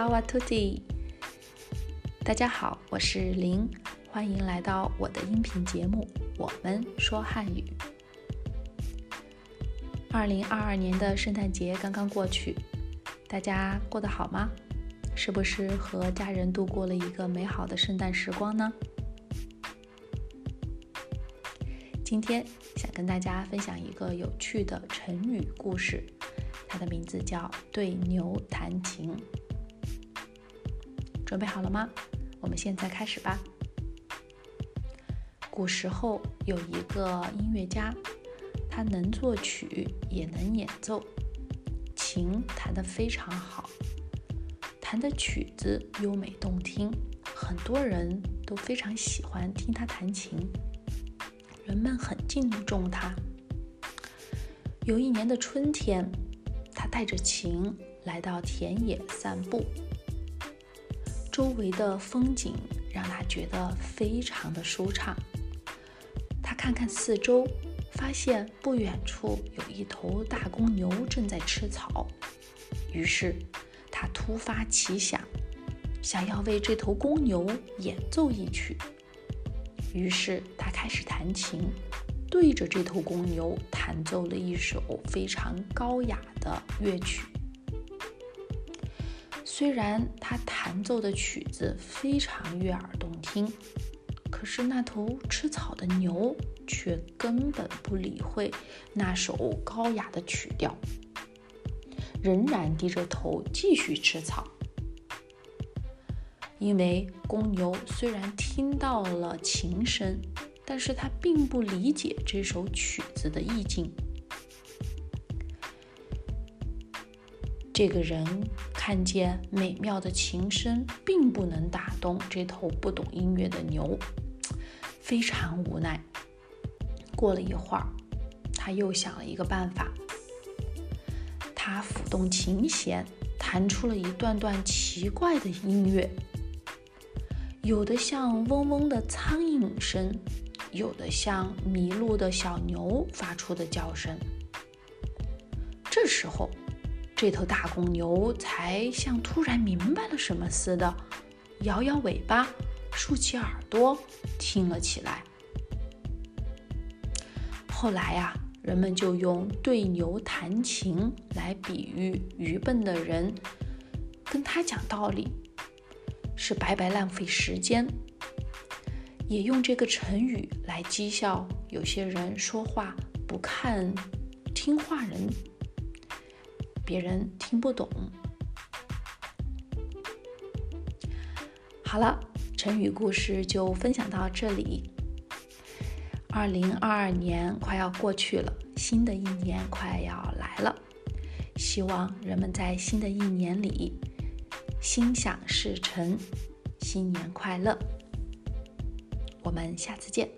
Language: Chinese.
Ciao a tutti！大家好，我是林，欢迎来到我的音频节目《我们说汉语》。二零二二年的圣诞节刚刚过去，大家过得好吗？是不是和家人度过了一个美好的圣诞时光呢？今天想跟大家分享一个有趣的成语故事，它的名字叫“对牛弹琴”。准备好了吗？我们现在开始吧。古时候有一个音乐家，他能作曲也能演奏，琴弹得非常好，弹的曲子优美动听，很多人都非常喜欢听他弹琴。人们很敬重他。有一年的春天，他带着琴来到田野散步，周围的风景让他觉得非常的舒畅。他看看四周，发现不远处有一头大公牛正在吃草，于是他突发奇想，想要为这头公牛演奏一曲。于是他开始弹琴，对着这头公牛弹奏了一首非常高雅的乐曲。虽然他弹奏的曲子非常悦耳动听，可是那头吃草的牛却根本不理会那首高雅的曲调，仍然低着头继续吃草。因为公牛虽然听到了琴声，但是他并不理解这首曲子的意境。这个人看见美妙的琴声，并不能打动这头不懂音乐的牛，非常无奈。过了一会儿，他又想了一个办法，他抚动琴弦，弹出了一段段奇怪的音乐。有的像嗡嗡的苍蝇声，有的像迷路的小牛发出的叫声。这时候，这头大公牛才像突然明白了什么似的，摇摇尾巴，竖起耳朵听了起来。后来呀，人们就用对牛弹琴来比喻愚笨的人，跟他讲道理。是白白浪费时间，也用这个成语来讥笑有些人说话不看听话人，别人听不懂。好了，成语故事就分享到这里。二零二二年快要过去了，新的一年快要来了，希望人们在新的一年里。心想事成，新年快乐！我们下次见。